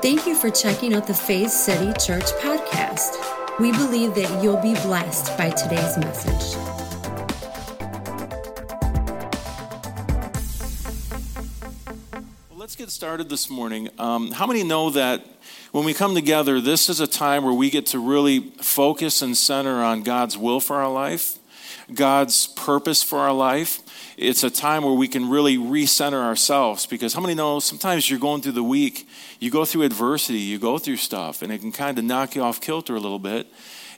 Thank you for checking out the Faith City Church podcast. We believe that you'll be blessed by today's message. Well, let's get started this morning. Um, how many know that when we come together, this is a time where we get to really focus and center on God's will for our life, God's purpose for our life? It's a time where we can really recenter ourselves because how many know sometimes you're going through the week, you go through adversity, you go through stuff, and it can kind of knock you off kilter a little bit.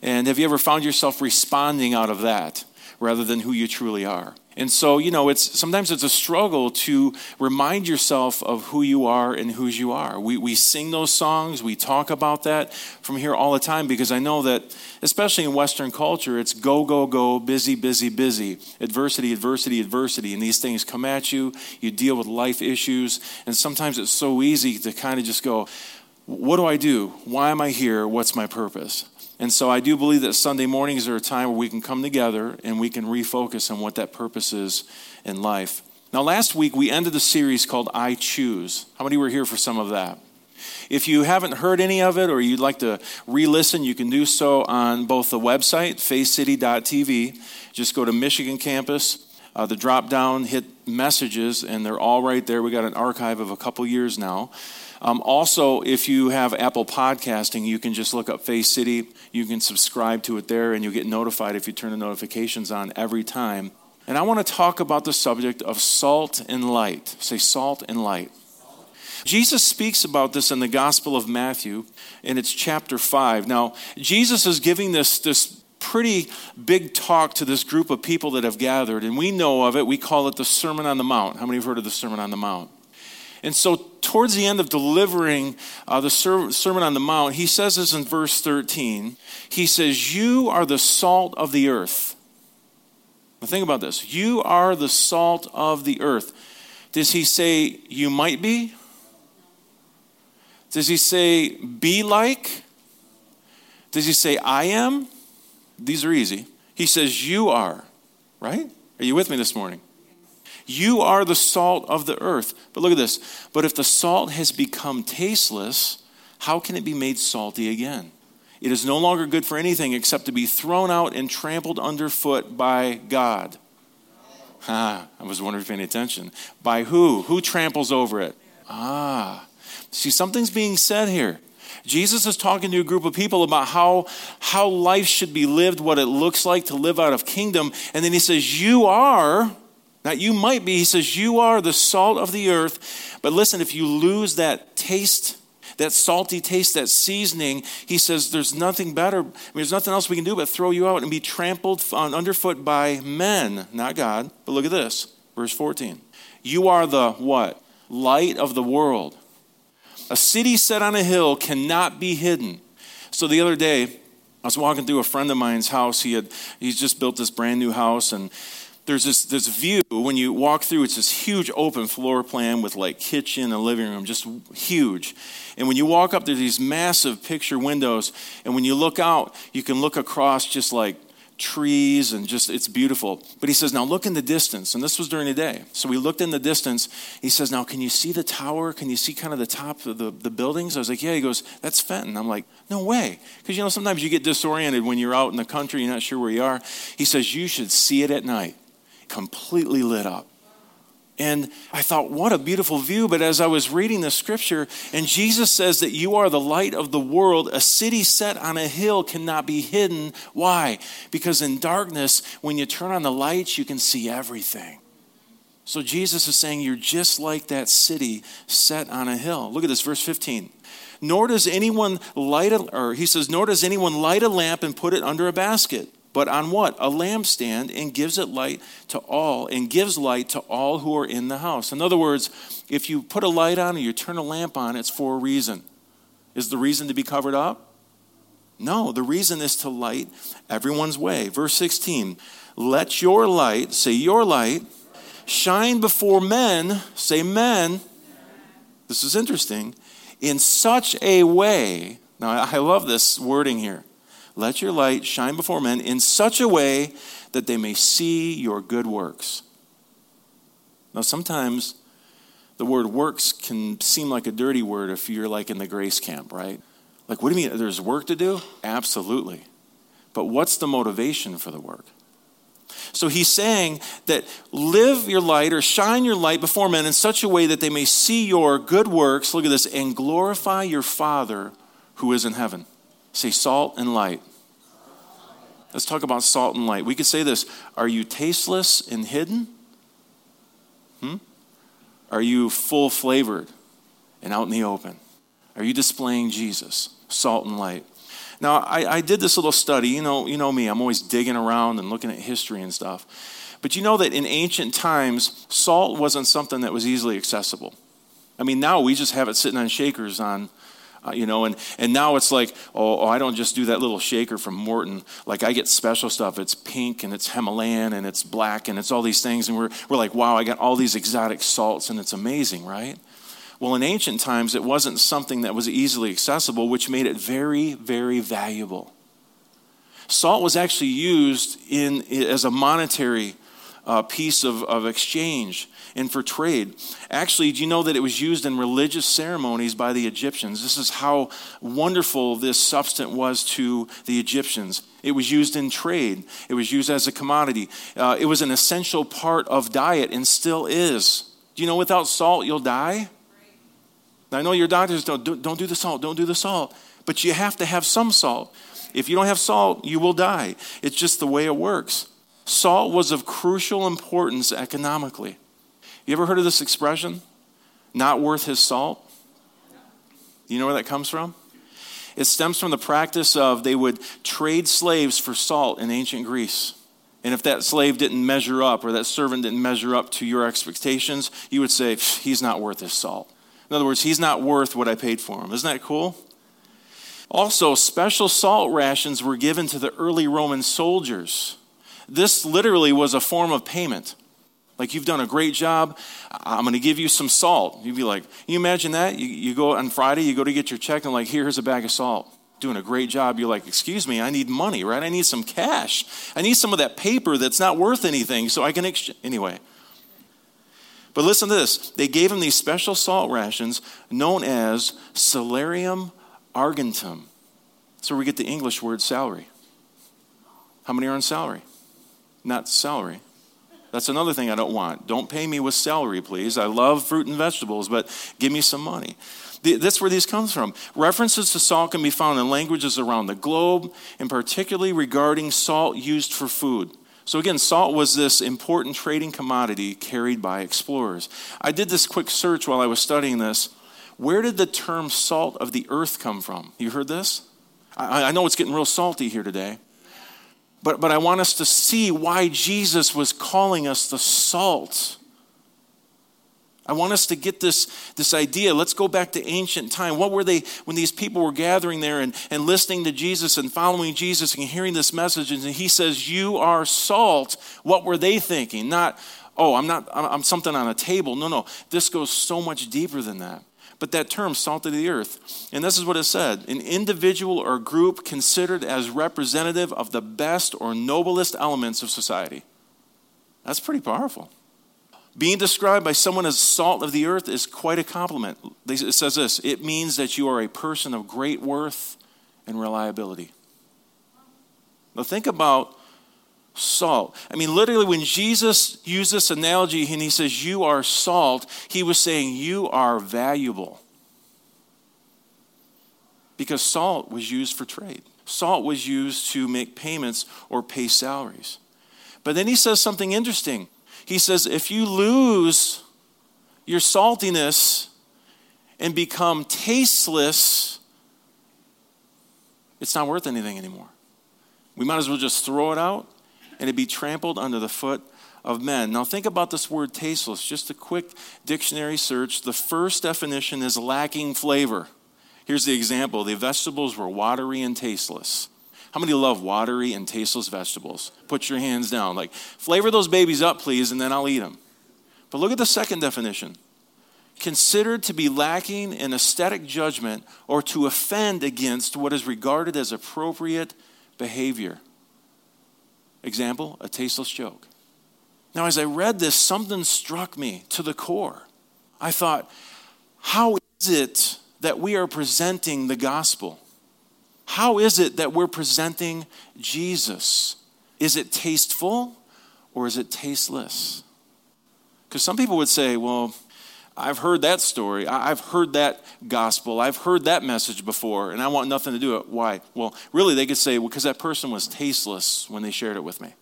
And have you ever found yourself responding out of that rather than who you truly are? And so, you know, it's sometimes it's a struggle to remind yourself of who you are and whose you are. We, we sing those songs, we talk about that from here all the time because I know that, especially in Western culture, it's go, go, go, busy, busy, busy, adversity, adversity, adversity. And these things come at you, you deal with life issues, and sometimes it's so easy to kind of just go, what do I do? Why am I here? What's my purpose? And so I do believe that Sunday mornings are a time where we can come together and we can refocus on what that purpose is in life. Now, last week we ended a series called I Choose. How many were here for some of that? If you haven't heard any of it or you'd like to re listen, you can do so on both the website, faithcity.tv. Just go to Michigan campus, uh, the drop down, hit messages, and they're all right there. We got an archive of a couple years now. Um, also, if you have Apple Podcasting, you can just look up Faith City. You can subscribe to it there, and you'll get notified if you turn the notifications on every time. And I want to talk about the subject of salt and light. Say salt and light. Jesus speaks about this in the Gospel of Matthew, and it's chapter 5. Now, Jesus is giving this, this pretty big talk to this group of people that have gathered, and we know of it. We call it the Sermon on the Mount. How many have heard of the Sermon on the Mount? And so, towards the end of delivering uh, the Ser- Sermon on the Mount, he says this in verse 13. He says, You are the salt of the earth. Now, think about this. You are the salt of the earth. Does he say, You might be? Does he say, Be like? Does he say, I am? These are easy. He says, You are, right? Are you with me this morning? You are the salt of the earth. But look at this. But if the salt has become tasteless, how can it be made salty again? It is no longer good for anything except to be thrown out and trampled underfoot by God. Ah, I was wondering if you're paying attention. By who? Who tramples over it? Ah. See, something's being said here. Jesus is talking to a group of people about how, how life should be lived, what it looks like to live out of kingdom. And then he says, You are now, you might be, he says, you are the salt of the earth. But listen, if you lose that taste, that salty taste, that seasoning, he says, there's nothing better. I mean, there's nothing else we can do but throw you out and be trampled on underfoot by men, not God. But look at this, verse 14. You are the what? Light of the world. A city set on a hill cannot be hidden. So the other day, I was walking through a friend of mine's house. He had he's just built this brand new house and there's this, this view when you walk through it's this huge open floor plan with like kitchen and living room just huge. And when you walk up there's these massive picture windows and when you look out you can look across just like trees and just it's beautiful. But he says now look in the distance and this was during the day. So we looked in the distance. He says now can you see the tower? Can you see kind of the top of the, the buildings? I was like yeah. He goes that's fenton. I'm like no way. Because you know sometimes you get disoriented when you're out in the country you're not sure where you are. He says you should see it at night completely lit up. And I thought, what a beautiful view. But as I was reading the scripture, and Jesus says that you are the light of the world, a city set on a hill cannot be hidden. Why? Because in darkness, when you turn on the lights, you can see everything. So Jesus is saying, You're just like that city set on a hill. Look at this, verse 15. Nor does anyone light a, or he says, Nor does anyone light a lamp and put it under a basket but on what? A lampstand, and gives it light to all, and gives light to all who are in the house. In other words, if you put a light on or you turn a lamp on, it's for a reason. Is the reason to be covered up? No, the reason is to light everyone's way. Verse 16 Let your light, say your light, shine before men, say men. This is interesting. In such a way, now I love this wording here let your light shine before men in such a way that they may see your good works. Now, sometimes The word works can seem like a dirty word if you're like in the grace camp, right? Like, what do you mean? There's work to do? Absolutely. But what's the motivation for the work? So he's saying that live your light or shine your light before men in such a way that they may see your good works, look at this, and glorify your Father who is in heaven. Say salt and light. Let's talk about salt and light. We could say this Are you tasteless and hidden? Hmm? Are you full flavored and out in the open? Are you displaying Jesus, salt and light? Now, I, I, did this little study. You know, you know me, I'm always digging around and looking at history and stuff. But you know that in ancient times, salt wasn't something that was easily accessible. I mean, now we just have it sitting on shakers on uh, you know, and, and now it's like, oh, oh, I don't just do that little shaker from Morton. Like, I get special stuff. It's pink and it's Himalayan and it's black and it's all these things. And we're, we're like, wow, I got all these exotic salts and it's amazing, right? Well, in ancient times, it wasn't something that was easily accessible, which made it very, very valuable. Salt was actually used in, as a monetary uh, piece of, of exchange and for trade. Actually, do you know that it was used in religious ceremonies by the Egyptians? This is how wonderful this substance was to the Egyptians. It was used in trade, it was used as a commodity. Uh, it was an essential part of diet and still is. Do you know without salt you'll die? I know your doctors don't, don't do the salt, don't do the salt, but you have to have some salt. If you don't have salt, you will die. It's just the way it works. Salt was of crucial importance economically. You ever heard of this expression? Not worth his salt? You know where that comes from? It stems from the practice of they would trade slaves for salt in ancient Greece. And if that slave didn't measure up or that servant didn't measure up to your expectations, you would say, he's not worth his salt. In other words, he's not worth what I paid for him. Isn't that cool? Also, special salt rations were given to the early Roman soldiers. This literally was a form of payment. Like, you've done a great job. I'm going to give you some salt. You'd be like, you imagine that? You, you go on Friday, you go to get your check, and like, here's a bag of salt. Doing a great job. You're like, excuse me, I need money, right? I need some cash. I need some of that paper that's not worth anything so I can exchange. Anyway. But listen to this. They gave him these special salt rations known as salarium argentum. So we get the English word salary. How many are on salary? Not salary. That's another thing I don't want. Don't pay me with salary, please. I love fruit and vegetables, but give me some money. That's where these comes from. References to salt can be found in languages around the globe, and particularly regarding salt used for food. So, again, salt was this important trading commodity carried by explorers. I did this quick search while I was studying this. Where did the term salt of the earth come from? You heard this? I, I know it's getting real salty here today. But, but I want us to see why Jesus was calling us the salt. I want us to get this, this idea. Let's go back to ancient time. What were they when these people were gathering there and, and listening to Jesus and following Jesus and hearing this message? And he says, You are salt. What were they thinking? Not, oh, I'm not, I'm something on a table. No, no. This goes so much deeper than that but that term, salt of the earth. And this is what it said an individual or group considered as representative of the best or noblest elements of society. That's pretty powerful. Being described by someone as salt of the earth is quite a compliment. It says this it means that you are a person of great worth and reliability. Now, think about salt. I mean, literally, when Jesus used this analogy and he says, You are salt, he was saying, You are valuable. Because salt was used for trade, salt was used to make payments or pay salaries. But then he says something interesting. He says, If you lose your saltiness and become tasteless, it's not worth anything anymore. We might as well just throw it out and to be trampled under the foot of men. Now, think about this word tasteless. Just a quick dictionary search. The first definition is lacking flavor. Here's the example the vegetables were watery and tasteless. How many love watery and tasteless vegetables? Put your hands down. Like, flavor those babies up, please, and then I'll eat them. But look at the second definition considered to be lacking in aesthetic judgment or to offend against what is regarded as appropriate behavior. Example, a tasteless joke. Now, as I read this, something struck me to the core. I thought, how is it that we are presenting the gospel? How is it that we're presenting Jesus? Is it tasteful or is it tasteless? Because some people would say, well, I've heard that story. I've heard that gospel. I've heard that message before, and I want nothing to do with it. Why? Well, really, they could say, well, because that person was tasteless when they shared it with me.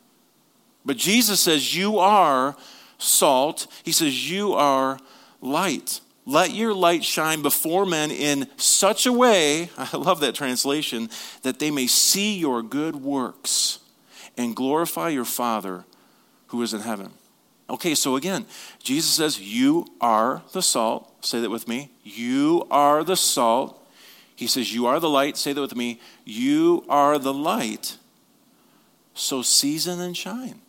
But Jesus says, You are salt. He says, You are light. Let your light shine before men in such a way, I love that translation, that they may see your good works and glorify your Father who is in heaven. Okay, so again, Jesus says, You are the salt. Say that with me. You are the salt. He says, You are the light. Say that with me. You are the light. So season and shine.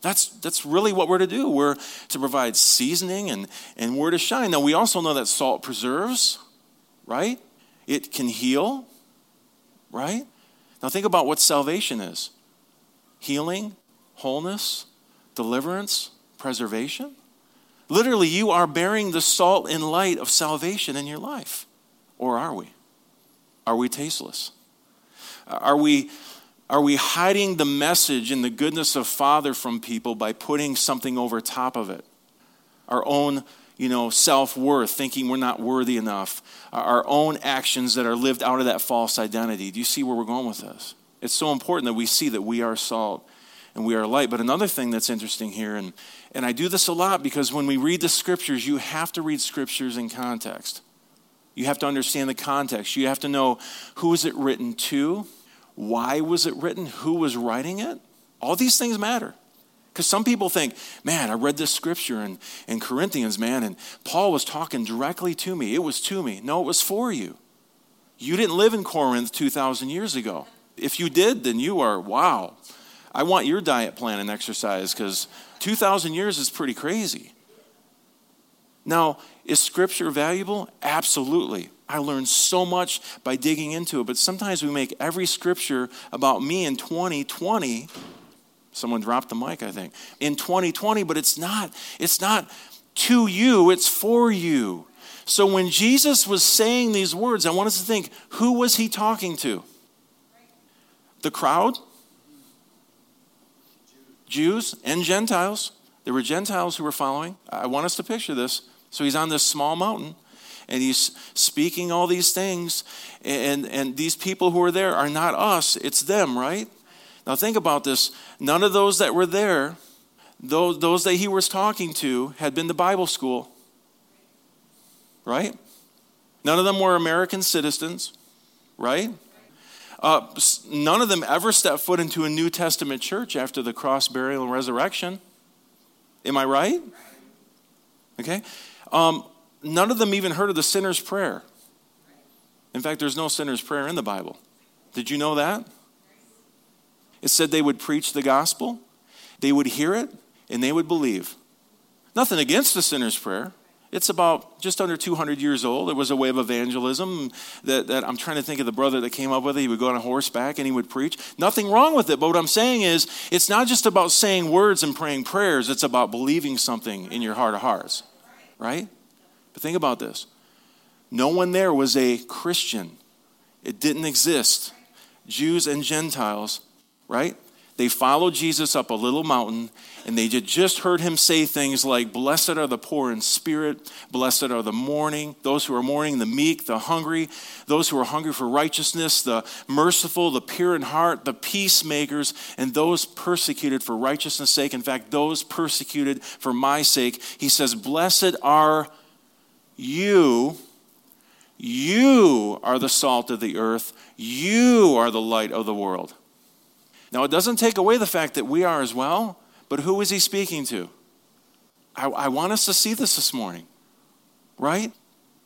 That's, that's really what we're to do. We're to provide seasoning and, and we're to shine. Now, we also know that salt preserves, right? It can heal, right? Now, think about what salvation is healing, wholeness, deliverance, preservation. Literally, you are bearing the salt and light of salvation in your life. Or are we? Are we tasteless? Are we, are we hiding the message and the goodness of Father from people by putting something over top of it? Our own you know, self worth, thinking we're not worthy enough, our own actions that are lived out of that false identity. Do you see where we're going with this? It's so important that we see that we are salt and we are light. But another thing that's interesting here, and, and I do this a lot because when we read the scriptures, you have to read scriptures in context. You have to understand the context. You have to know who is it written to, why was it written, who was writing it. All these things matter. Because some people think, man, I read this scripture in, in Corinthians, man, and Paul was talking directly to me. It was to me. No, it was for you. You didn't live in Corinth 2,000 years ago. If you did, then you are, wow, I want your diet plan and exercise because 2,000 years is pretty crazy. Now, is scripture valuable? Absolutely. I learned so much by digging into it, but sometimes we make every scripture about me in 2020. Someone dropped the mic, I think. In 2020, but it's not. It's not to you, it's for you. So when Jesus was saying these words, I want us to think who was he talking to? The crowd? Jews and Gentiles. There were Gentiles who were following. I want us to picture this. So he's on this small mountain and he's speaking all these things. And, and these people who are there are not us, it's them, right? Now think about this. None of those that were there, those, those that he was talking to, had been to Bible school, right? None of them were American citizens, right? Uh, none of them ever stepped foot into a New Testament church after the cross, burial, and resurrection. Am I right? Okay. Um, none of them even heard of the sinner's prayer. In fact, there's no sinner's prayer in the Bible. Did you know that? It said they would preach the gospel, they would hear it, and they would believe. Nothing against the sinner's prayer. It's about just under 200 years old. It was a way of evangelism that, that I'm trying to think of the brother that came up with it. He would go on a horseback and he would preach. Nothing wrong with it. But what I'm saying is, it's not just about saying words and praying prayers, it's about believing something in your heart of hearts, right? But think about this no one there was a Christian, it didn't exist. Jews and Gentiles, right? They followed Jesus up a little mountain and they just heard him say things like, Blessed are the poor in spirit, blessed are the mourning, those who are mourning, the meek, the hungry, those who are hungry for righteousness, the merciful, the pure in heart, the peacemakers, and those persecuted for righteousness' sake. In fact, those persecuted for my sake. He says, Blessed are you. You are the salt of the earth. You are the light of the world. Now, it doesn't take away the fact that we are as well, but who is he speaking to? I, I want us to see this this morning, right?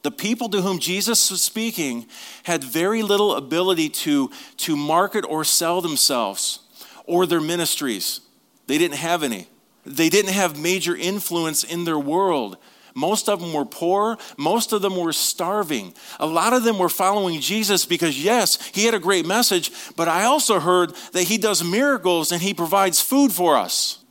The people to whom Jesus was speaking had very little ability to, to market or sell themselves or their ministries. They didn't have any. They didn't have major influence in their world. Most of them were poor. Most of them were starving. A lot of them were following Jesus because, yes, he had a great message, but I also heard that he does miracles and he provides food for us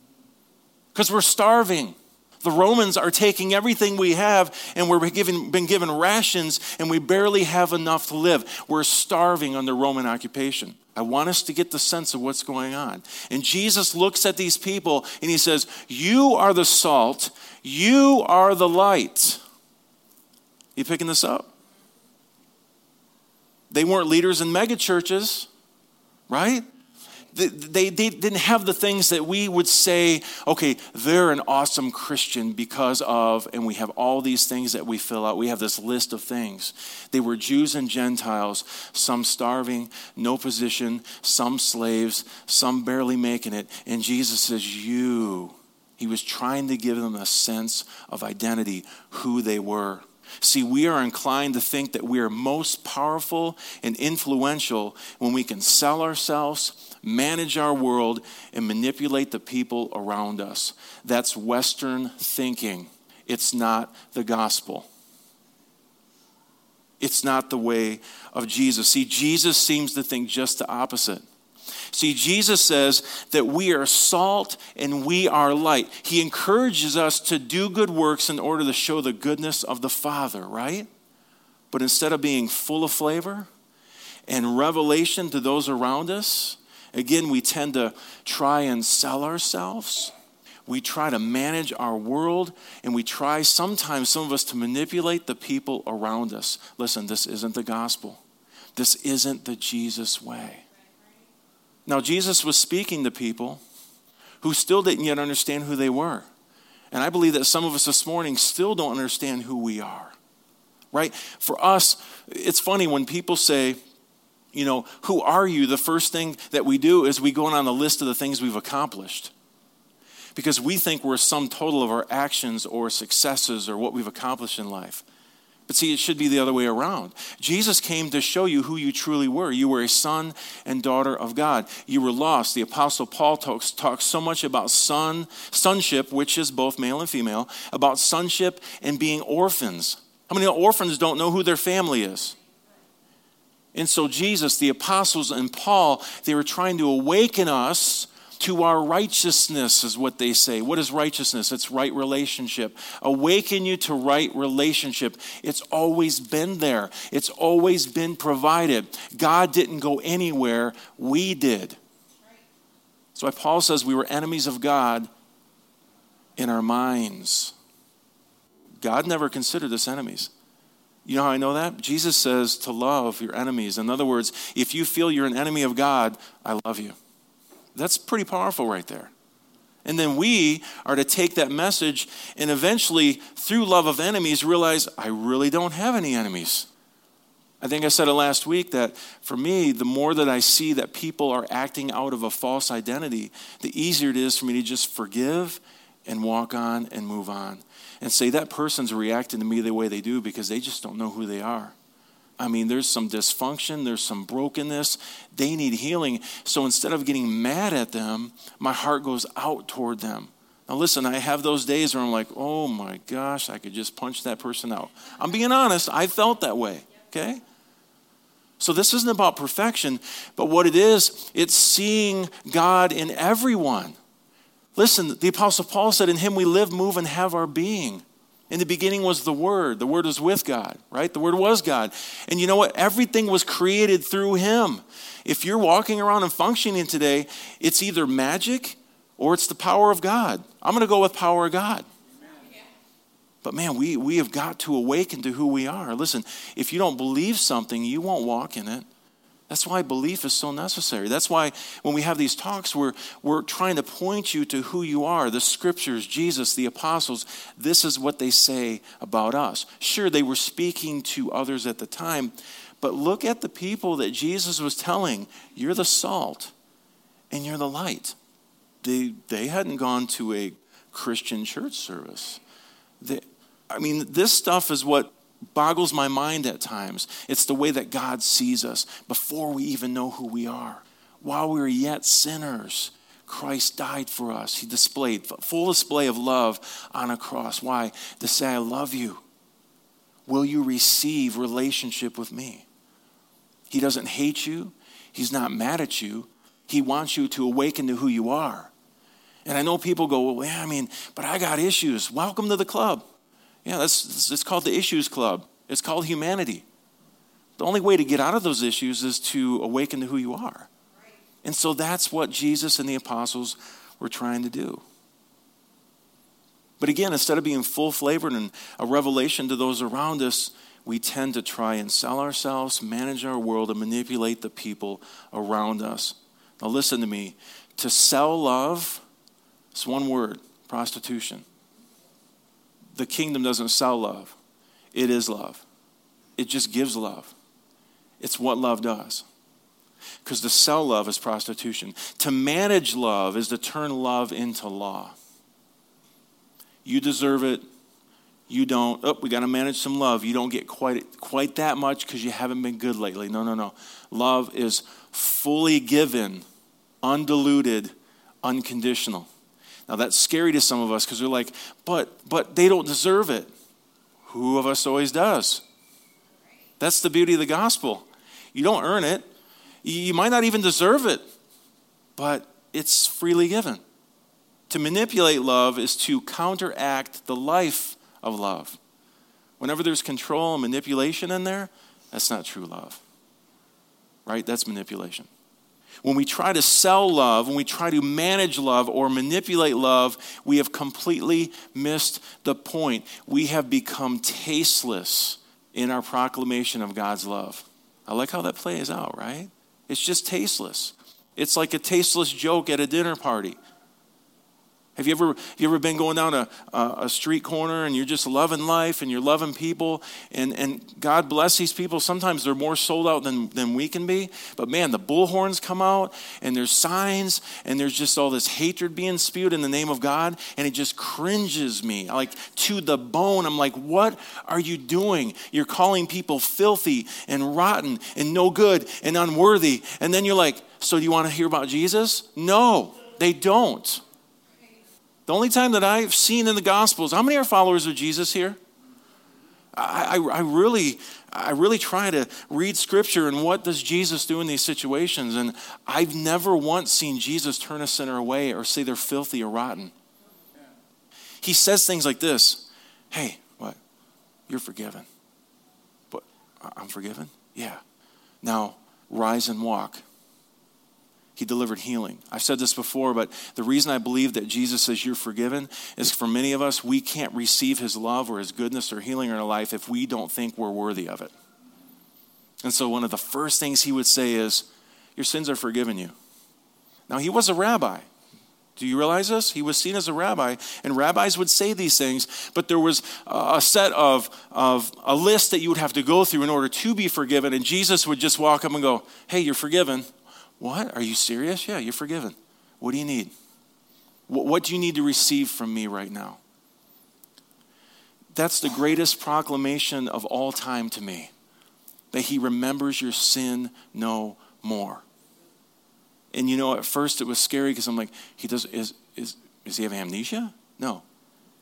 because we're starving. The Romans are taking everything we have, and we're been given rations, and we barely have enough to live. We're starving under Roman occupation. I want us to get the sense of what's going on. And Jesus looks at these people and he says, You are the salt, you are the light. You picking this up? They weren't leaders in megachurches, right? They, they, they, didn't have the things that we would say, okay, they're an awesome Christian because of, and we have all these things that we fill out. We have this list of things. They were Jews and Gentiles, some starving, no position, some slaves, some barely making it. And Jesus says, You. He was trying to give them a sense of identity, who they were. See, we are inclined to think that we are most powerful and influential when we can sell ourselves, manage our world, and manipulate the people around us. That's Western thinking. It's not the gospel. It's not the way of Jesus. See, Jesus seems to think just the opposite. See, Jesus says that we are salt and we are light. He encourages us to do good works in order to show the goodness of the Father, right? But instead of being full of flavor and revelation to those around us, again, we tend to try and sell ourselves. We try to manage our world, and we try sometimes, some of us, to manipulate the people around us. Listen, this isn't the gospel. This isn't the Jesus way. Now, Jesus was speaking to people who still didn't yet understand who they were. And I believe that some of us this morning still don't understand who we are. Right? For us, it's funny when people say, you know, who are you? The first thing that we do is we go on the list of the things we've accomplished. Because we think we're a sum total of our actions or successes or what we've accomplished in life. But see, it should be the other way around. Jesus came to show you who you truly were. You were a son and daughter of God. You were lost. The Apostle Paul talks, talks so much about son, sonship, which is both male and female, about sonship and being orphans. How many orphans don't know who their family is? And so, Jesus, the apostles, and Paul, they were trying to awaken us to our righteousness, is what they say. What is righteousness? It's right relationship. Awaken you to right relationship. It's always been there, it's always been provided. God didn't go anywhere, we did. That's why Paul says we were enemies of God in our minds. God never considered us enemies. You know how I know that? Jesus says to love your enemies. In other words, if you feel you're an enemy of God, I love you. That's pretty powerful right there. And then we are to take that message and eventually, through love of enemies, realize I really don't have any enemies. I think I said it last week that for me, the more that I see that people are acting out of a false identity, the easier it is for me to just forgive and walk on and move on and say that person's reacting to me the way they do because they just don't know who they are. I mean, there's some dysfunction, there's some brokenness. They need healing. So instead of getting mad at them, my heart goes out toward them. Now, listen, I have those days where I'm like, oh my gosh, I could just punch that person out. I'm being honest, I felt that way, okay? So this isn't about perfection, but what it is, it's seeing God in everyone. Listen, the Apostle Paul said, In him we live, move, and have our being. In the beginning was the Word. The Word was with God, right? The Word was God. And you know what? Everything was created through Him. If you're walking around and functioning today, it's either magic or it's the power of God. I'm going to go with power of God. But man, we, we have got to awaken to who we are. Listen, if you don't believe something, you won't walk in it. That's why belief is so necessary. That's why when we have these talks, we're, we're trying to point you to who you are. The scriptures, Jesus, the apostles, this is what they say about us. Sure, they were speaking to others at the time, but look at the people that Jesus was telling you're the salt and you're the light. They, they hadn't gone to a Christian church service. They, I mean, this stuff is what boggles my mind at times. It's the way that God sees us before we even know who we are. While we were yet sinners, Christ died for us. He displayed full display of love on a cross. Why? To say, I love you. Will you receive relationship with me? He doesn't hate you. He's not mad at you. He wants you to awaken to who you are. And I know people go, well, yeah, I mean, but I got issues. Welcome to the club. Yeah, that's, it's called the Issues Club. It's called humanity. The only way to get out of those issues is to awaken to who you are. And so that's what Jesus and the apostles were trying to do. But again, instead of being full flavored and a revelation to those around us, we tend to try and sell ourselves, manage our world, and manipulate the people around us. Now, listen to me. To sell love, it's one word prostitution. The kingdom doesn't sell love, it is love. It just gives love. It's what love does. Because to sell love is prostitution. To manage love is to turn love into law. You deserve it. You don't. Oh, we got to manage some love. You don't get quite quite that much because you haven't been good lately. No, no, no. Love is fully given, undiluted, unconditional. Now that's scary to some of us because we're like, but but they don't deserve it. Who of us always does? That's the beauty of the gospel. You don't earn it. You might not even deserve it, but it's freely given. To manipulate love is to counteract the life of love. Whenever there's control and manipulation in there, that's not true love. Right? That's manipulation. When we try to sell love, when we try to manage love or manipulate love, we have completely missed the point. We have become tasteless in our proclamation of God's love. I like how that plays out, right? It's just tasteless. It's like a tasteless joke at a dinner party. Have you ever, have you ever been going down a, a street corner and you're just loving life and you're loving people? And, and God bless these people. Sometimes they're more sold out than, than we can be. But man, the bullhorns come out and there's signs and there's just all this hatred being spewed in the name of God. And it just cringes me like to the bone. I'm like, what are you doing? You're calling people filthy and rotten and no good and unworthy. And then you're like, so do you want to hear about Jesus? No, they don't. The only time that I've seen in the Gospels, how many are followers of Jesus here? I, I, I, really, I really try to read Scripture and what does Jesus do in these situations, and I've never once seen Jesus turn a sinner away or say they're filthy or rotten. He says things like this: "Hey, what? You're forgiven." But I'm forgiven. Yeah. Now rise and walk he delivered healing. I've said this before, but the reason I believe that Jesus says you're forgiven is for many of us, we can't receive his love or his goodness or healing in our life if we don't think we're worthy of it. And so, one of the first things he would say is, Your sins are forgiven you. Now, he was a rabbi. Do you realize this? He was seen as a rabbi, and rabbis would say these things, but there was a set of, of a list that you would have to go through in order to be forgiven, and Jesus would just walk up and go, Hey, you're forgiven. What? Are you serious? Yeah, you're forgiven. What do you need? What do you need to receive from me right now? That's the greatest proclamation of all time to me that he remembers your sin no more. And you know, at first it was scary because I'm like, he does is is does he have amnesia? No.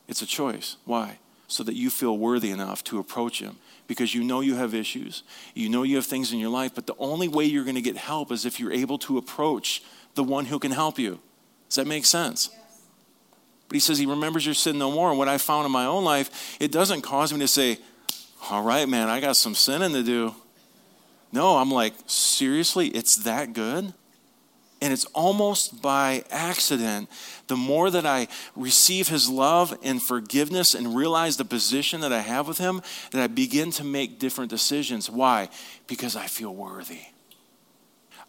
It's a choice. Why? So that you feel worthy enough to approach him because you know you have issues. You know you have things in your life, but the only way you're going to get help is if you're able to approach the one who can help you. Does that make sense? Yes. But he says he remembers your sin no more. And what I found in my own life, it doesn't cause me to say, all right, man, I got some sinning to do. No, I'm like, seriously, it's that good? And it's almost by accident. The more that I receive his love and forgiveness and realize the position that I have with him, that I begin to make different decisions. Why? Because I feel worthy.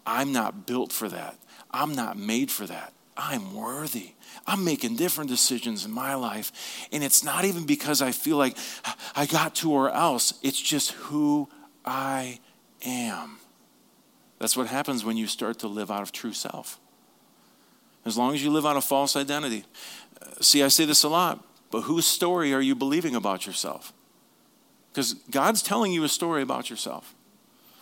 I'm not built for that. I'm not made for that. I'm worthy. I'm making different decisions in my life. And it's not even because I feel like I got to or else, it's just who I am. That's what happens when you start to live out of true self. As long as you live out of false identity. See, I say this a lot, but whose story are you believing about yourself? Because God's telling you a story about yourself,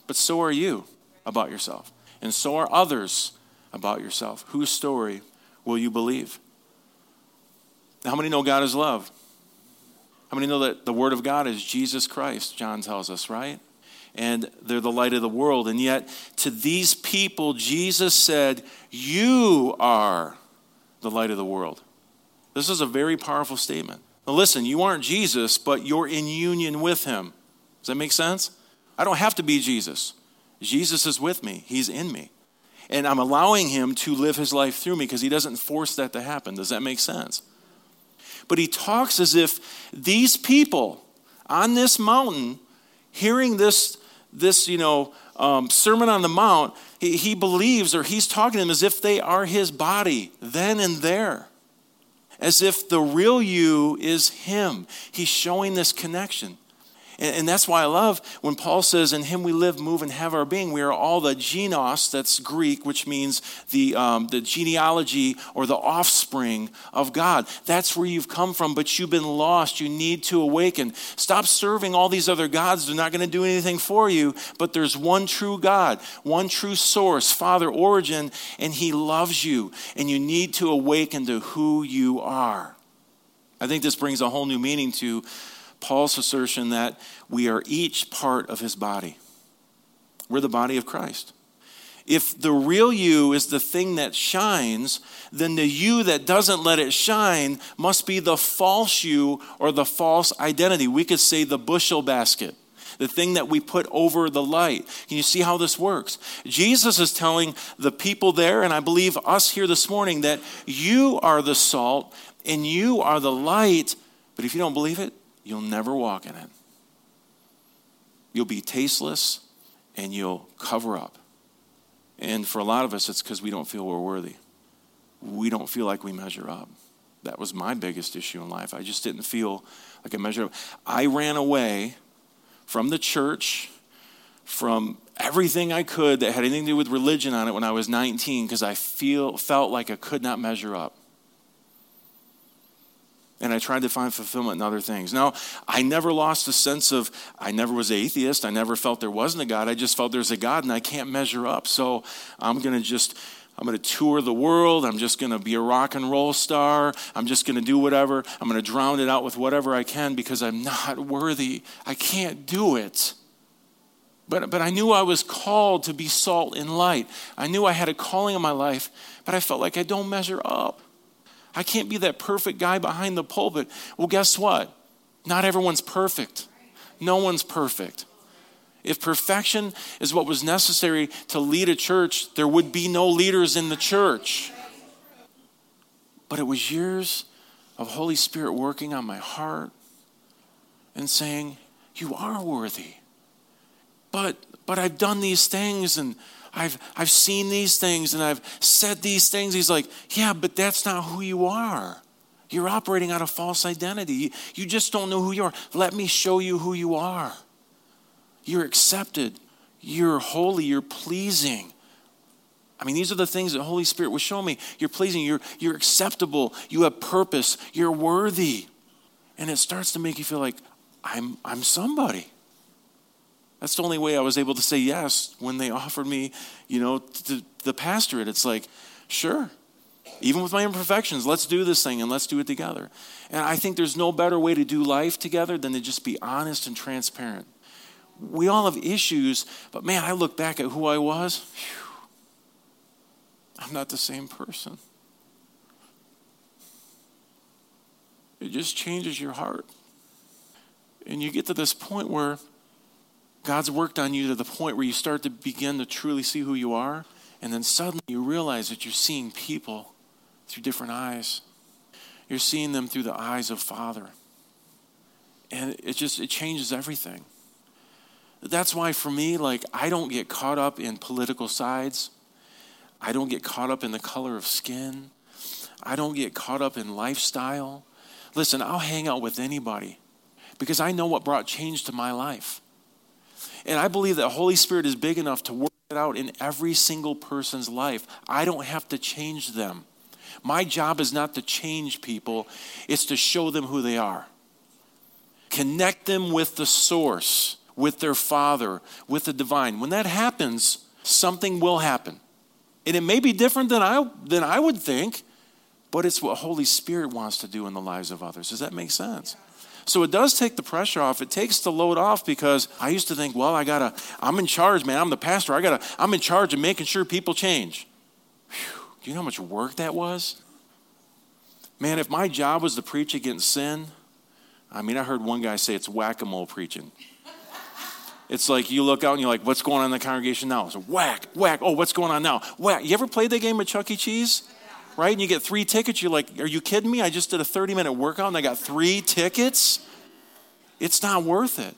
but so are you about yourself, and so are others about yourself. Whose story will you believe? How many know God is love? How many know that the Word of God is Jesus Christ? John tells us, right? And they're the light of the world. And yet, to these people, Jesus said, You are the light of the world. This is a very powerful statement. Now, listen, you aren't Jesus, but you're in union with him. Does that make sense? I don't have to be Jesus. Jesus is with me, he's in me. And I'm allowing him to live his life through me because he doesn't force that to happen. Does that make sense? But he talks as if these people on this mountain, hearing this, this you know, um, Sermon on the Mount, he, he believes or he's talking to them as if they are his body then and there. As if the real you is him. He's showing this connection. And, and, that's why I love when Paul says, In him we live, move, and have our being. We are all the genos, that's Greek, which means the, um, the genealogy or the offspring of God. That's where you've come from, but you've been lost. You need to awaken. Stop serving all these other gods. They're not going to do anything for you, but there's one true God, one true source, Father, origin, and he loves you. And you need to awaken to who you are. I think this brings a whole new meaning to Paul's assertion that we are each part of his body. We're the body of Christ. If the real you is the thing that shines, then the you that doesn't let it shine must be the false you or the false identity. We could say the bushel basket, the thing that we put over the light. Can you see how this works? Jesus is telling the people there, and I believe us here this morning, that you are the salt and you are the light. But if you don't believe it, you'll never walk in it. You'll be tasteless and you'll cover up. And for a lot of us, it's because we don't feel we're worthy. We don't feel like we measure up. That was my biggest issue in life. I just didn't feel like I measured up. I ran away from the church, from everything I could that had anything to do with religion on it when I was 19 because I feel, felt like I could not measure up and I tried to find fulfillment in other things. Now, I never lost a sense of, I never was atheist. I never felt there wasn't a God. I just felt there's a God and I can't measure up. So I'm going to just, I'm going to tour the world. I'm just going to be a rock and roll star. I'm just going to do whatever. I'm going to drown it out with whatever I can because I'm not worthy. I can't do it. But, but I knew I was called to be salt and light. I knew I had a calling in my life, but I felt like I don't measure up. I can't be that perfect guy behind the pulpit. Well, guess what? Not everyone's perfect. No one's perfect. If perfection is what was necessary to lead a church, there would be no leaders in the church. But it was years of Holy Spirit working on my heart and saying, You are worthy. But but I've done these things and I've, I've seen these things and I've said these things. He's like, Yeah, but that's not who you are. You're operating out of false identity. You just don't know who you are. Let me show you who you are. You're accepted. You're holy. You're pleasing. I mean, these are the things that Holy Spirit was showing me. You're pleasing. You're, you're acceptable. You have purpose. You're worthy. And it starts to make you feel like, I'm, I'm somebody. That's the only way I was able to say yes when they offered me, you know, the pastorate. It's like, sure, even with my imperfections, let's do this thing and let's do it together. And I think there's no better way to do life together than to just be honest and transparent. We all have issues, but man, I look back at who I was. Whew, I'm not the same person. It just changes your heart. And you get to this point where God's worked on you to the point where you start to begin to truly see who you are. And then suddenly you realize that you're seeing people through different eyes. You're seeing them through the eyes of Father. And it just it changes everything. That's why for me, like I don't get caught up in political sides. I don't get caught up in the color of skin. I don't get caught up in lifestyle. Listen, I'll hang out with anybody because I know what brought change to my life. And I believe that Holy Spirit is big enough to work it out in every single person's life. I don't have to change them. My job is not to change people, it's to show them who they are. Connect them with the source, with their Father, with the divine. When that happens, something will happen. And it may be different than I, than I would think, but it's what Holy Spirit wants to do in the lives of others. Does that make sense? So it does take the pressure off. It takes the load off because I used to think, well, I gotta, I'm in charge, man. I'm the pastor. I gotta, I'm in charge of making sure people change. Whew. Do you know how much work that was? Man, if my job was to preach against sin, I mean, I heard one guy say it's whack a mole preaching. It's like you look out and you're like, what's going on in the congregation now? So whack, whack. Oh, what's going on now? Whack. You ever played that game at Chuck E. Cheese? Right? And you get three tickets. You're like, are you kidding me? I just did a 30 minute workout and I got three tickets. It's not worth it.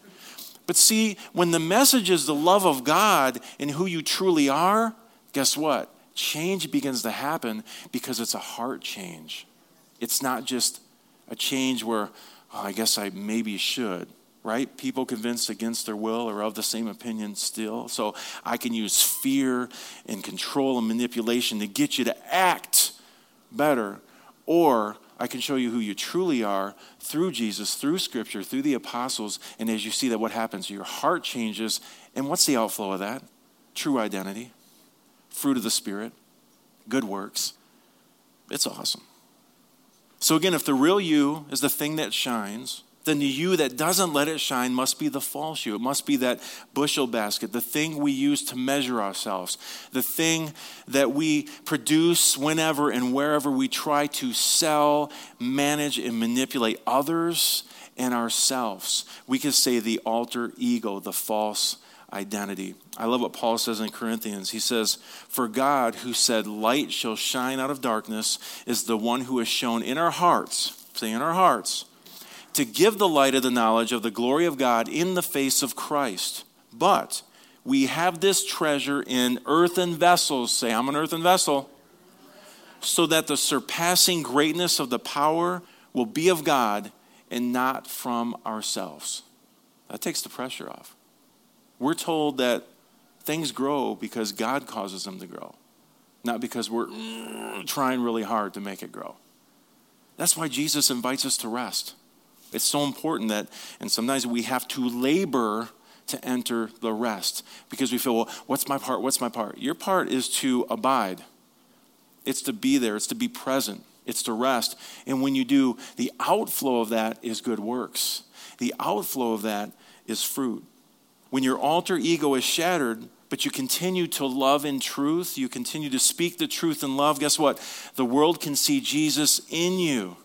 But see, when the message is the love of God and who you truly are, guess what? Change begins to happen because it's a heart change. It's not just a change where, oh, I guess I maybe should, right? People convinced against their will or of the same opinion still. So I can use fear and control and manipulation to get you to act better. Or I can show you who you truly are through Jesus, through Scripture, through the apostles. And as you see that, what happens? Your heart changes. And what's the outflow of that? True identity, fruit of the Spirit, good works. It's awesome. So, again, if the real you is the thing that shines, then the you that doesn't let it shine must be the false you. It must be that bushel basket, the thing we use to measure ourselves, the thing that we produce whenever and wherever we try to sell, manage, and manipulate others and ourselves. We could say the alter ego, the false identity. I love what Paul says in Corinthians. He says, For God, who said, Light shall shine out of darkness, is the one who has shown in our hearts, say in our hearts, to give the light of the knowledge of the glory of God in the face of Christ. But we have this treasure in earthen vessels. Say, I'm an earthen vessel. So that the surpassing greatness of the power will be of God and not from ourselves. That takes the pressure off. We're told that things grow because God causes them to grow, not because we're trying really hard to make it grow. That's why Jesus invites us to rest. It's so important that, and sometimes we have to labor to enter the rest because we feel, well, what's my part? What's my part? Your part is to abide, it's to be there, it's to be present, it's to rest. And when you do, the outflow of that is good works, the outflow of that is fruit. When your alter ego is shattered, but you continue to love in truth, you continue to speak the truth in love, guess what? The world can see Jesus in you.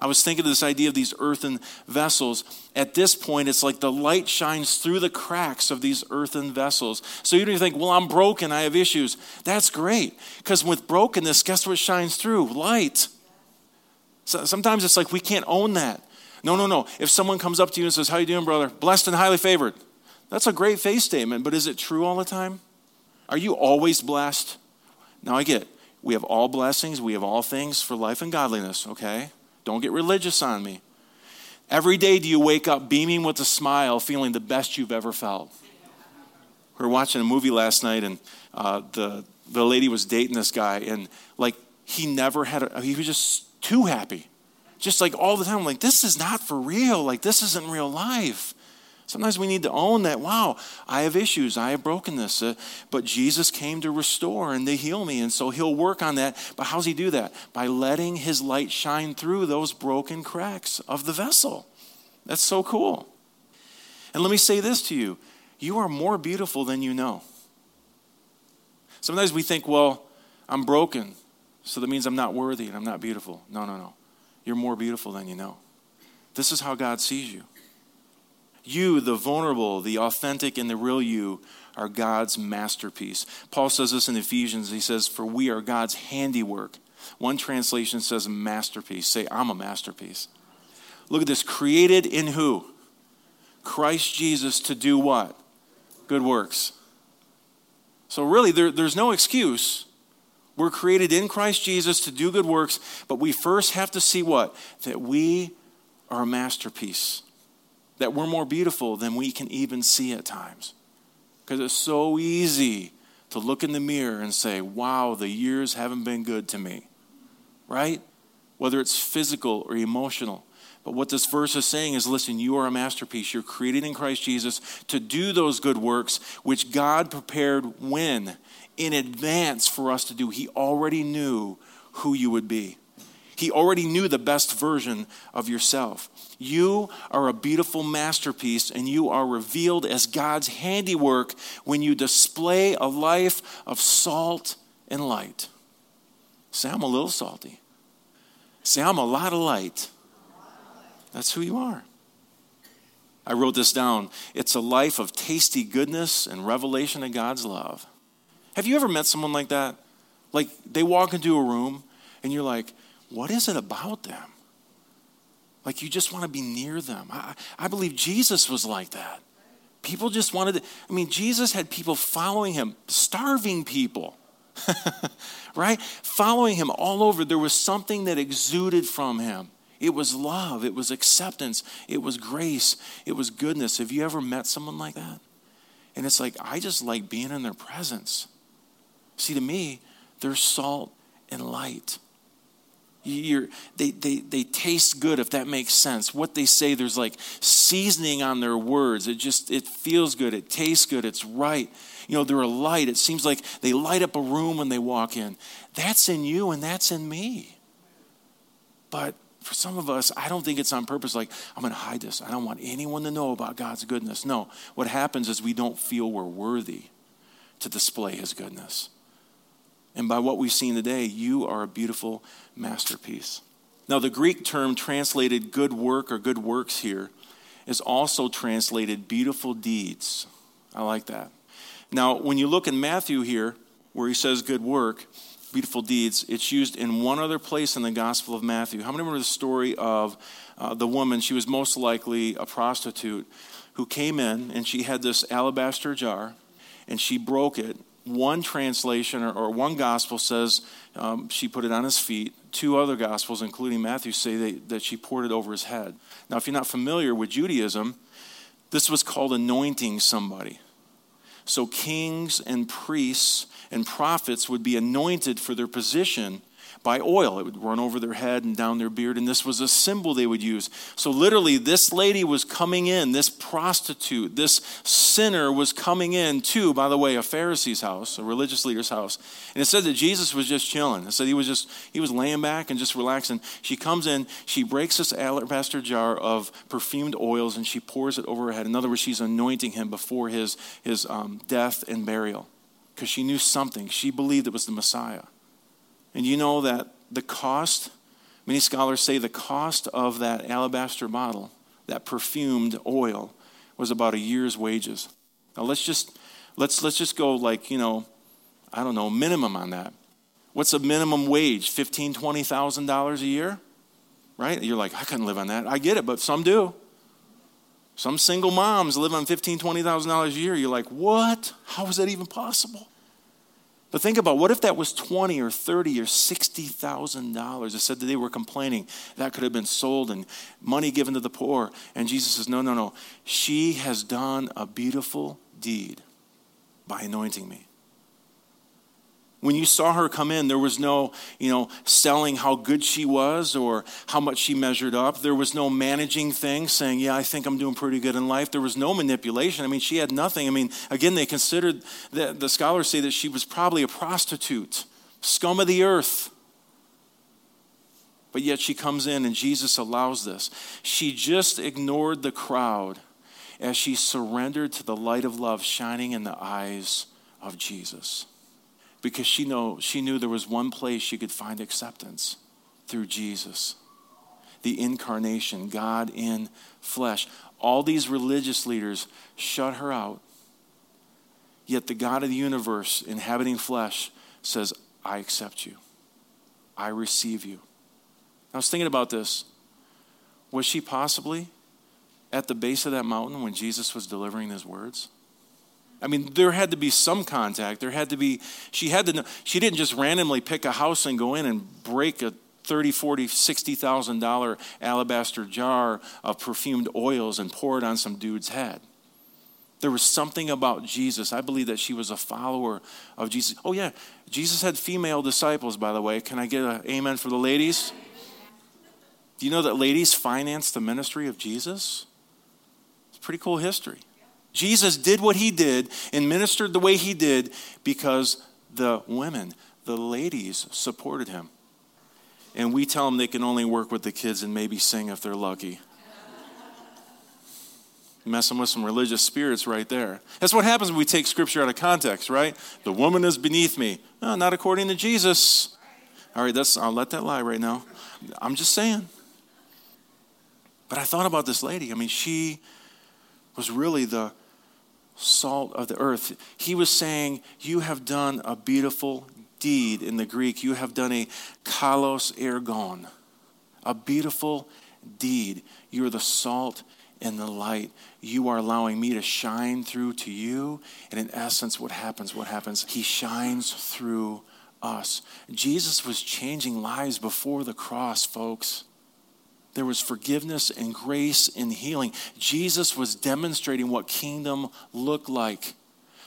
I was thinking of this idea of these earthen vessels. At this point, it's like the light shines through the cracks of these earthen vessels. So you don't think, well, I'm broken, I have issues. That's great. Because with brokenness, guess what shines through? Light. So sometimes it's like we can't own that. No, no, no. If someone comes up to you and says, How you doing, brother? Blessed and highly favored. That's a great faith statement, but is it true all the time? Are you always blessed? Now I get it. We have all blessings, we have all things for life and godliness, okay? Don't get religious on me. Every day, do you wake up beaming with a smile, feeling the best you've ever felt? We were watching a movie last night, and uh, the, the lady was dating this guy, and like he never had, a, he was just too happy. Just like all the time, like, this is not for real. Like, this isn't real life. Sometimes we need to own that, wow, I have issues, I have brokenness, uh, but Jesus came to restore and to heal me, and so he'll work on that. But how's he do that? By letting his light shine through those broken cracks of the vessel. That's so cool. And let me say this to you you are more beautiful than you know. Sometimes we think, well, I'm broken, so that means I'm not worthy and I'm not beautiful. No, no, no. You're more beautiful than you know. This is how God sees you. You, the vulnerable, the authentic, and the real you, are God's masterpiece. Paul says this in Ephesians. He says, For we are God's handiwork. One translation says masterpiece. Say, I'm a masterpiece. Look at this. Created in who? Christ Jesus to do what? Good works. So, really, there, there's no excuse. We're created in Christ Jesus to do good works, but we first have to see what? That we are a masterpiece that we're more beautiful than we can even see at times. Because it's so easy to look in the mirror and say, wow, the years haven't been good to me. Right? Whether it's physical or emotional. But what this verse is saying is listen, you are a masterpiece. You're created in Christ Jesus to do those good works which God prepared when? In advance for us to do. He already knew who you would be. He already knew the best version of yourself. You are a beautiful masterpiece, and you are revealed as God's handiwork when you display a life of salt and light. Say, I'm a little salty. Say, I'm a lot of light. That's who you are. I wrote this down. It's a life of tasty goodness and revelation of God's love. Have you ever met someone like that? Like they walk into a room and you're like, what is it about them? Like you just want to be near them. I, I believe Jesus was like that. People just wanted to, I mean, Jesus had people following him, starving people, right? Following him all over. There was something that exuded from him. It was love, it was acceptance, it was grace, it was goodness. Have you ever met someone like that? And it's like, I just like being in their presence. See, to me, they're salt and light. You're, they, they, they taste good if that makes sense. What they say there's like seasoning on their words. It just it feels good. It tastes good. It's right. You know they're a light. It seems like they light up a room when they walk in. That's in you and that's in me. But for some of us i don't think it's on purpose like i'm going to hide this. I don't want anyone to know about god's goodness. No. What happens is we don't feel we're worthy to display his goodness and by what we've seen today, you are a beautiful masterpiece. Now, the Greek term translated good work or good works here is also translated beautiful deeds. I like that. Now, when you look in Matthew here, where he says good work, beautiful deeds, it's used in one other place in the Gospel of Matthew. How many remember the story of uh, the woman? She was most likely a prostitute who came in and she had this alabaster jar and she broke it one translation or, or one gospel says um, she put it on his feet. Two other gospels, including Matthew, say they, that she poured it over his head. Now, if you're not familiar with Judaism, this was called anointing somebody. So, kings and priests and prophets would be anointed for their position by oil. It would run over their head and down their beard, and this was a symbol they would use. So, literally, this lady was coming in, this prostitute, this sinner was coming in to, by the way, a Pharisee's house, a religious leader's house. And it said that Jesus was just chilling. It said he was just, he was laying back and just relaxing. She comes in, she breaks this alabaster jar of perfumed oils, and she pours it over her head. In other words, she's anointing him before his, his um, death and burial because she knew something. She believed it was the Messiah. And you know that the cost, many scholars say the cost of that alabaster bottle, that perfumed oil, was about a year's wages. Now let's just let's let's just go like, you know, I don't know, minimum on that. What's a minimum wage? Fifteen, twenty thousand dollars a year? Right? You're like, I couldn't live on that. I get it, but some do. Some single moms live on fifteen, twenty thousand dollars a year. You're like, what? How is that even possible? But think about what if that was twenty or thirty or sixty thousand dollars? It said that they were complaining that could have been sold and money given to the poor. And Jesus says, No, no, no. She has done a beautiful deed by anointing me. When you saw her come in, there was no, you know, selling how good she was or how much she measured up. There was no managing things, saying, "Yeah, I think I'm doing pretty good in life." There was no manipulation. I mean, she had nothing. I mean, again, they considered the, the scholars say that she was probably a prostitute, scum of the earth. But yet she comes in and Jesus allows this. She just ignored the crowd as she surrendered to the light of love shining in the eyes of Jesus because she, know, she knew there was one place she could find acceptance through Jesus the incarnation, God in flesh. All these religious leaders shut her out. Yet the God of the universe, inhabiting flesh, says, I accept you. I receive you. I was thinking about this. Was she possibly at the base of that mountain when Jesus was delivering his words? I mean, there had to be some contact. There had to be, she had to know, she didn't just randomly pick a house and go in and break a 30, 40, 60,000 dollar alabaster jar of perfumed oils and pour it on some dude's head. There was something about Jesus. I believe that she was a follower of Jesus. Oh, yeah, Jesus had female disciples, by the way. Can I get an amen for the ladies? Do you know that ladies financed the ministry of Jesus? It's pretty cool history. Jesus did what he did and ministered the way he did because the women, the ladies, supported him. And we tell them they can only work with the kids and maybe sing if they're lucky. Messing with some religious spirits right there. That's what happens when we take scripture out of context, right? The woman is beneath me. No, not according to Jesus. All right, that's, I'll let that lie right now. I'm just saying. But I thought about this lady. I mean, she was really the salt of the earth. He was saying, You have done a beautiful deed in the Greek. You have done a kalos ergon, a beautiful deed. You are the salt and the light. You are allowing me to shine through to you. And in essence, what happens? What happens? He shines through us. Jesus was changing lives before the cross, folks. There was forgiveness and grace and healing. Jesus was demonstrating what kingdom looked like.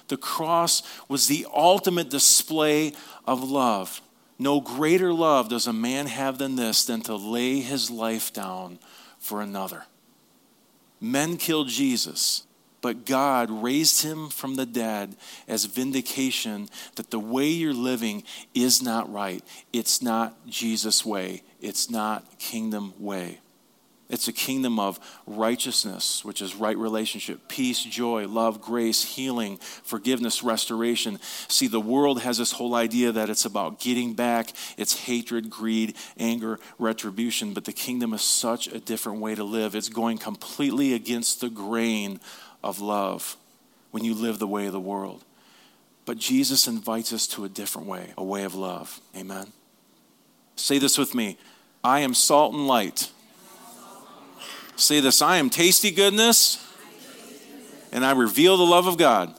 The cross was the ultimate display of love. No greater love does a man have than this, than to lay his life down for another. Men killed Jesus, but God raised him from the dead as vindication that the way you're living is not right. It's not Jesus' way, it's not kingdom way. It's a kingdom of righteousness, which is right relationship, peace, joy, love, grace, healing, forgiveness, restoration. See, the world has this whole idea that it's about getting back, it's hatred, greed, anger, retribution, but the kingdom is such a different way to live. It's going completely against the grain of love when you live the way of the world. But Jesus invites us to a different way, a way of love. Amen. Say this with me I am salt and light. Say this I am tasty goodness, and I reveal the love of God.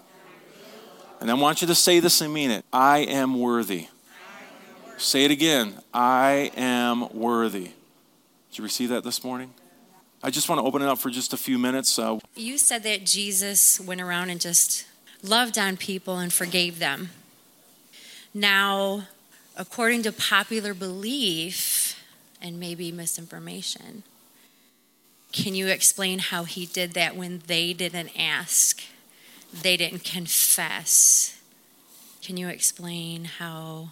And I want you to say this and mean it I am worthy. Say it again I am worthy. Did you receive that this morning? I just want to open it up for just a few minutes. Uh, you said that Jesus went around and just loved on people and forgave them. Now, according to popular belief and maybe misinformation, can you explain how he did that when they didn't ask? They didn't confess. Can you explain how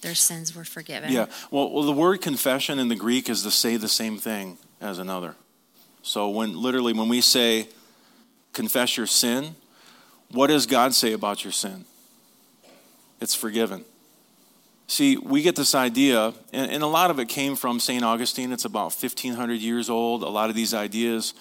their sins were forgiven? Yeah. Well, well, the word confession in the Greek is to say the same thing as another. So when literally when we say confess your sin, what does God say about your sin? It's forgiven. See, we get this idea, and, a lot of it came from St. Augustine. It's about 1,500 years old. A lot of these ideas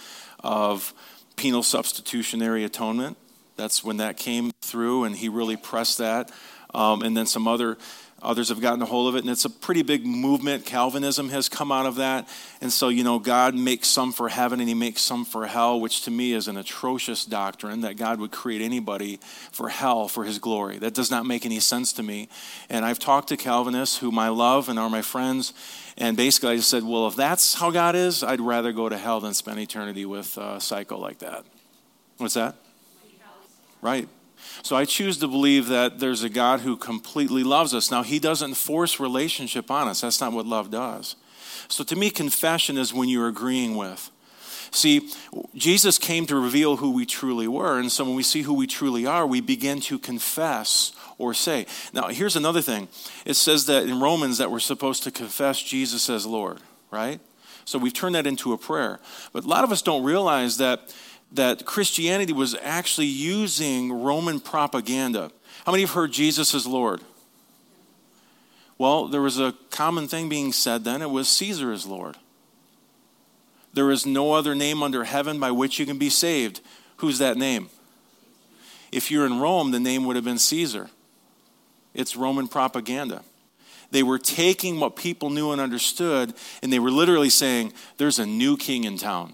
of penal substitutionary atonement. That's when that came through, and he really pressed that. Um, and then some other Others have gotten a hold of it, and it's a pretty big movement. Calvinism has come out of that. And so, you know, God makes some for heaven and he makes some for hell, which to me is an atrocious doctrine that God would create anybody for hell for his glory. That does not make any sense to me. And I've talked to Calvinists whom I love and are my friends, and basically I just said, well, if that's how God is, I'd rather go to hell than spend eternity with a psycho like that. What's that? Right. So I choose to believe that there's a God who completely loves us. Now, He doesn't force relationship on us, that's not what love does. So to me, confession is when you're agreeing with. See, Jesus came to reveal who we truly were. And so when we see who we truly are, we begin to confess or say. Now, here's another thing it says that in Romans that we're supposed to confess Jesus as Lord, right? So we've turned that into a prayer. But a lot of us don't realize that that Christianity was actually using Roman propaganda. How many have heard Jesus is Lord? Well, there was a common thing being said then it was Caesar is Lord. There is no other name under heaven by which you can be saved. Who's that name? If you're in Rome, the name would have been Caesar. It's Roman propaganda. They were taking what people knew and understood, and they were literally saying, There's a new king in town.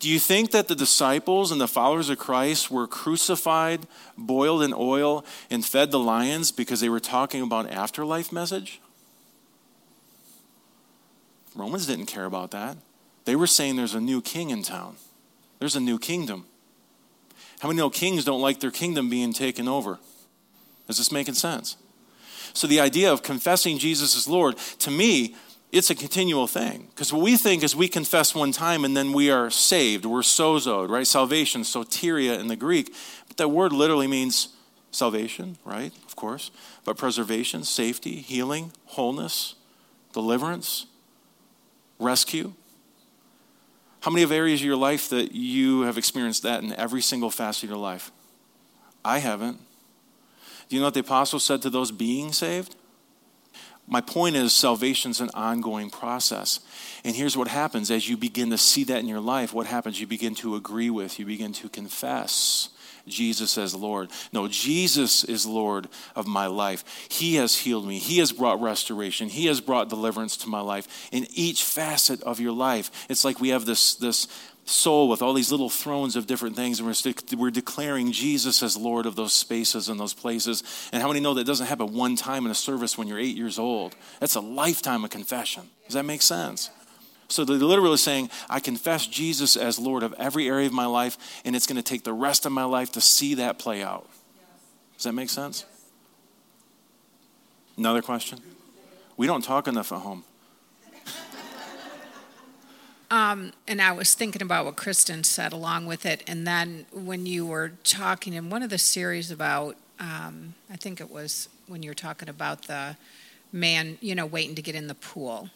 Do you think that the disciples and the followers of Christ were crucified, boiled in oil, and fed the lions because they were talking about afterlife message? Romans didn't care about that. They were saying there's a new king in town. There's a new kingdom. How many know kings don't like their kingdom being taken over? Is this making sense? So the idea of confessing Jesus as Lord, to me, it's a continual thing. Because what we think is we confess one time and then we are saved. We're sozoed, right? Salvation, soteria in the Greek. But that word literally means salvation, right? Of course. But preservation, safety, healing, wholeness, deliverance, rescue. How many of areas of your life that you have experienced that in every single facet of your life? I haven't. Do you know what the apostle said to those being saved? My point is salvation's an ongoing process. And here's what happens as you begin to see that in your life, what happens? You begin to agree with, you begin to confess Jesus as Lord. No, Jesus is Lord of my life. He has healed me. He has brought restoration. He has brought deliverance to my life. In each facet of your life, it's like we have this, this soul with all these little thrones of different things, and we're, we're declaring Jesus as Lord of those spaces and those places. And how many know that doesn't happen one time in a service when you're eight years old? That's a lifetime of confession. Does that make sense? So they're literally saying, I confess Jesus as Lord of every area of my life, and it's going to take the rest of my life to see that play out. Does that make sense? Another question? We don't talk enough at home. Um, and I was thinking about what Kristen said along with it. And then when you were talking in one of the series about, um, I think it was when you were talking about the man, you know, waiting to get in the pool.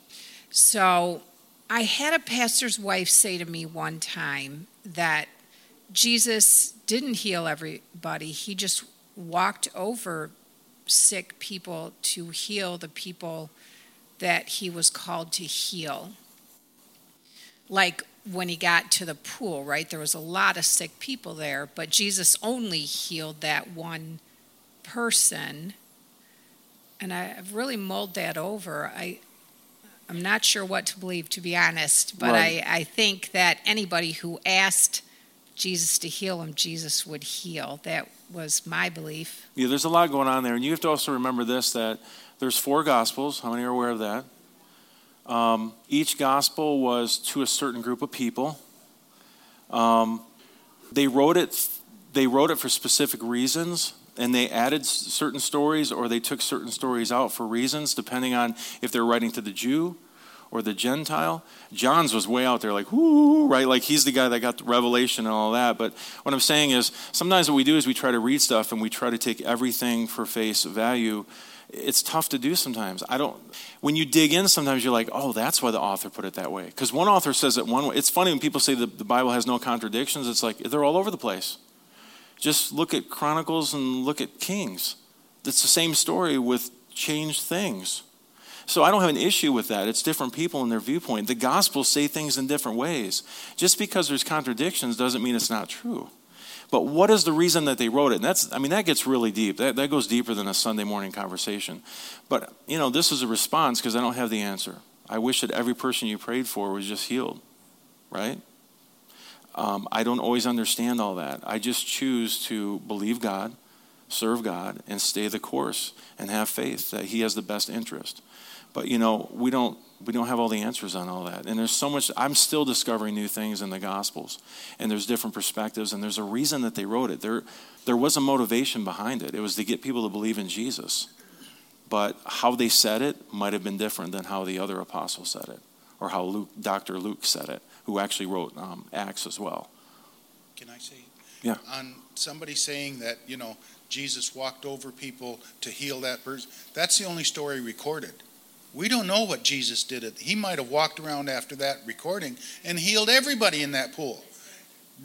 So I had a pastor's wife say to me one time that Jesus didn't heal everybody, he just walked over sick people to heal the people that he was called to heal like when he got to the pool, right? There was a lot of sick people there, but Jesus only healed that one person. And I've really mulled that over. I, I'm not sure what to believe, to be honest, but right. I, I think that anybody who asked Jesus to heal him, Jesus would heal. That was my belief. Yeah, there's a lot going on there. And you have to also remember this that there's four gospels. How many are aware of that? Um, each gospel was to a certain group of people. Um, they wrote it. They wrote it for specific reasons, and they added certain stories, or they took certain stories out for reasons, depending on if they're writing to the Jew or the Gentile. John's was way out there, like, whoo, right? Like he's the guy that got the revelation and all that. But what I'm saying is, sometimes what we do is we try to read stuff and we try to take everything for face value it's tough to do sometimes. I don't, when you dig in, sometimes you're like, oh, that's why the author put it that way. Because one author says it one way. It's funny when people say the, the Bible has no contradictions, it's like they're all over the place. Just look at Chronicles and look at Kings. It's the same story with changed things. So I don't have an issue with that. It's different people and their viewpoint. The Gospels say things in different ways. Just because there's contradictions doesn't mean it's not true. But what is the reason that they wrote it? And that's, I mean, that gets really deep. That, that goes deeper than a Sunday morning conversation. But, you know, this is a response because I don't have the answer. I wish that every person you prayed for was just healed, right? Um, I don't always understand all that. I just choose to believe God, serve God, and stay the course and have faith that He has the best interest. But, you know, we don't we don't have all the answers on all that. And there's so much, I'm still discovering new things in the Gospels. And there's different perspectives, and there's a reason that they wrote it. There, there was a motivation behind it. It was to get people to believe in Jesus. But how they said it might have been different than how the other apostles said it, or how Luke, Dr. Luke said it, who actually wrote um, Acts as well. Can I say? Yeah. On somebody saying that, you know, Jesus walked over people to heal that person, that's the only story recorded. We don't know what Jesus did. It. He might have walked around after that recording and healed everybody in that pool.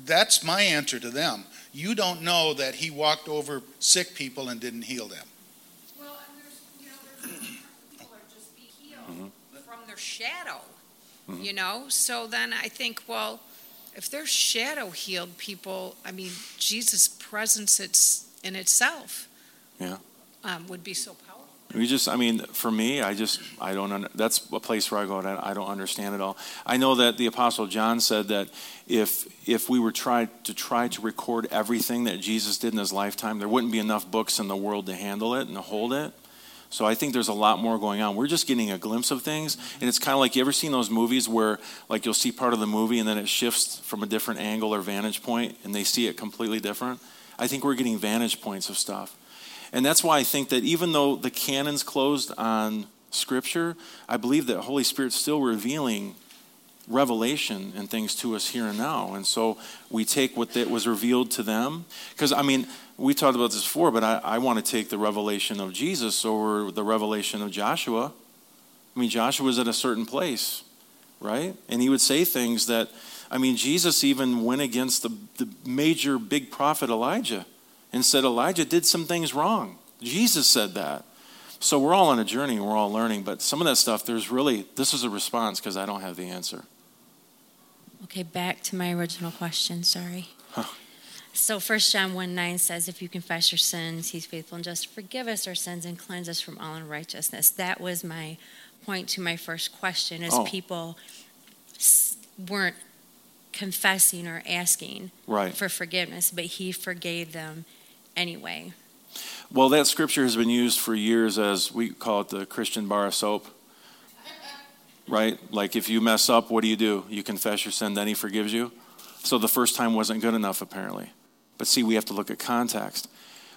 That's my answer to them. You don't know that he walked over sick people and didn't heal them. Well, and there's, you know, there's people are just be healed mm-hmm. from their shadow, mm-hmm. you know? So then I think, well, if their shadow healed people, I mean, Jesus' presence it's in itself yeah. Um, would be so powerful. We just, I mean, for me, I just, I don't, that's a place where I go, I don't understand it all. I know that the Apostle John said that if, if we were tried to try to record everything that Jesus did in his lifetime, there wouldn't be enough books in the world to handle it and to hold it. So I think there's a lot more going on. We're just getting a glimpse of things, and it's kind of like you ever seen those movies where like you'll see part of the movie and then it shifts from a different angle or vantage point, and they see it completely different. I think we're getting vantage points of stuff. And that's why I think that even though the canon's closed on Scripture, I believe that Holy Spirit's still revealing revelation and things to us here and now. And so we take what that was revealed to them. Because, I mean, we talked about this before, but I, I want to take the revelation of Jesus over the revelation of Joshua. I mean, Joshua was at a certain place, right? And he would say things that, I mean, Jesus even went against the, the major big prophet Elijah and said Elijah did some things wrong. Jesus said that. So we're all on a journey and we're all learning, but some of that stuff, there's really, this is a response because I don't have the answer. Okay, back to my original question. Sorry. Huh. So 1 John 1 9 says, If you confess your sins, he's faithful and just forgive us our sins and cleanse us from all unrighteousness. That was my point to my first question is Oh. people weren't confessing or asking Right. for forgiveness, but he forgave them anyway. Well, that scripture has been used for years as we call it the Christian bar of soap. Right? Like if you mess up, what do you do? You confess your sin, then he forgives you. So the first time wasn't good enough, apparently. But see, we have to look at context.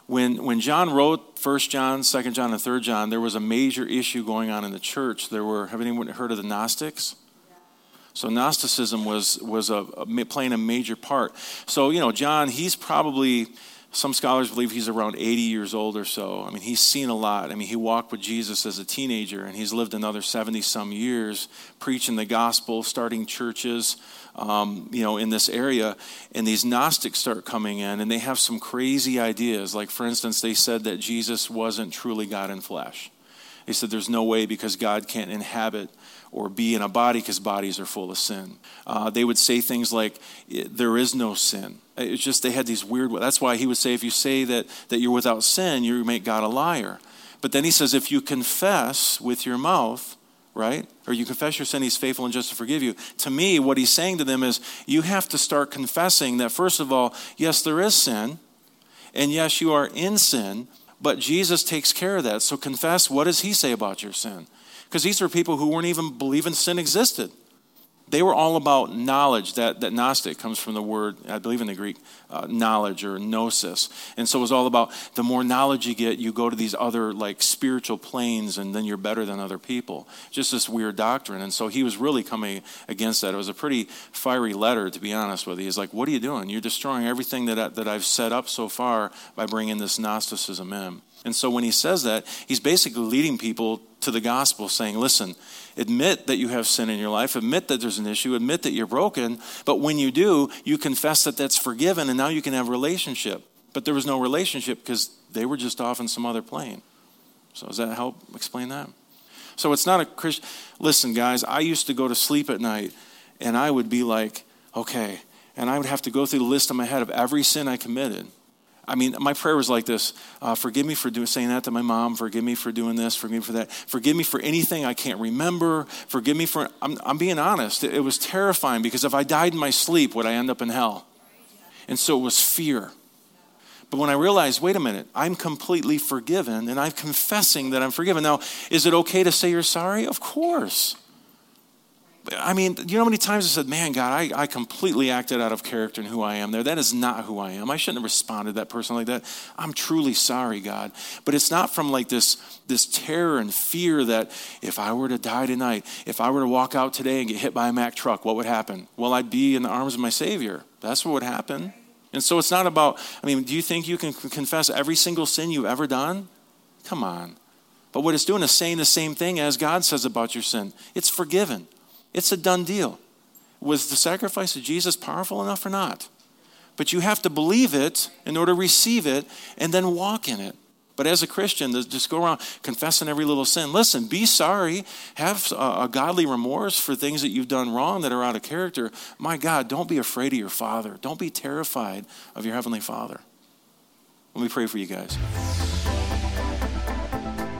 When, when John wrote 1 John, 2 John, and 3 John, there was a major issue going on in the church. There were, have anyone heard of the Gnostics? So Gnosticism was, was a, a, playing a major part. So, you know, John, he's probably, some scholars believe he's around 80 years old or so. I mean, he's seen a lot. I mean, he walked with Jesus as a teenager, and he's lived another 70 some years preaching the gospel, starting churches, um, you know, in this area. And these Gnostics start coming in, and they have some crazy ideas. Like, for instance, they said that Jesus wasn't truly God in flesh. They said there's no way because God can't inhabit or be in a body because bodies are full of sin. Uh, they would say things like, there is no sin. It's just they had these weird, that's why he would say, if you say that, that you're without sin, you make God a liar. But then he says, if you confess with your mouth, right? Or you confess your sin, he's faithful and just to forgive you. To me, what he's saying to them is, you have to start confessing that, first of all, yes, there is sin, and yes, you are in sin, but Jesus takes care of that. So confess, what does he say about your sin? Because these were people who weren't even believing sin existed. They were all about knowledge. That, that Gnostic comes from the word, I believe in the Greek, uh, knowledge or gnosis. And so it was all about the more knowledge you get, you go to these other like spiritual planes and then you're better than other people. Just this weird doctrine. And so he was really coming against that. It was a pretty fiery letter, to be honest with you. He's like, what are you doing? You're destroying everything that, I, that I've set up so far by bringing this Gnosticism in. And so when he says that, he's basically leading people to the gospel, saying, listen, admit that you have sin in your life, admit that there's an issue, admit that you're broken, but when you do, you confess that that's forgiven, and now you can have relationship. But there was no relationship because they were just off in some other plane. So does that help explain that? So it's not a Christian. Listen, guys, I used to go to sleep at night, and I would be like, okay, and I would have to go through the list in my head of every sin I committed. I mean, my prayer was like this uh, Forgive me for doing, saying that to my mom. Forgive me for doing this. Forgive me for that. Forgive me for anything I can't remember. Forgive me for. I'm, I'm being honest. It, it was terrifying because if I died in my sleep, would I end up in hell? And so it was fear. But when I realized, wait a minute, I'm completely forgiven and I'm confessing that I'm forgiven. Now, is it okay to say you're sorry? Of course. I mean, you know how many times I said, man, God, I, I completely acted out of character in who I am there. That is not who I am. I shouldn't have responded to that person like that. I'm truly sorry, God. But it's not from like this, this terror and fear that if I were to die tonight, if I were to walk out today and get hit by a Mack truck, what would happen? Well, I'd be in the arms of my Savior. That's what would happen. And so it's not about, I mean, do you think you can confess every single sin you've ever done? Come on. But what it's doing is saying the same thing as God says about your sin it's forgiven. It's a done deal. Was the sacrifice of Jesus powerful enough or not? But you have to believe it in order to receive it and then walk in it. But as a Christian, just go around confessing every little sin. Listen, be sorry. Have a, godly remorse for things that you've done wrong that are out of character. My God, don't be afraid of your Father. Don't be terrified of your Heavenly Father. Let me pray for you guys.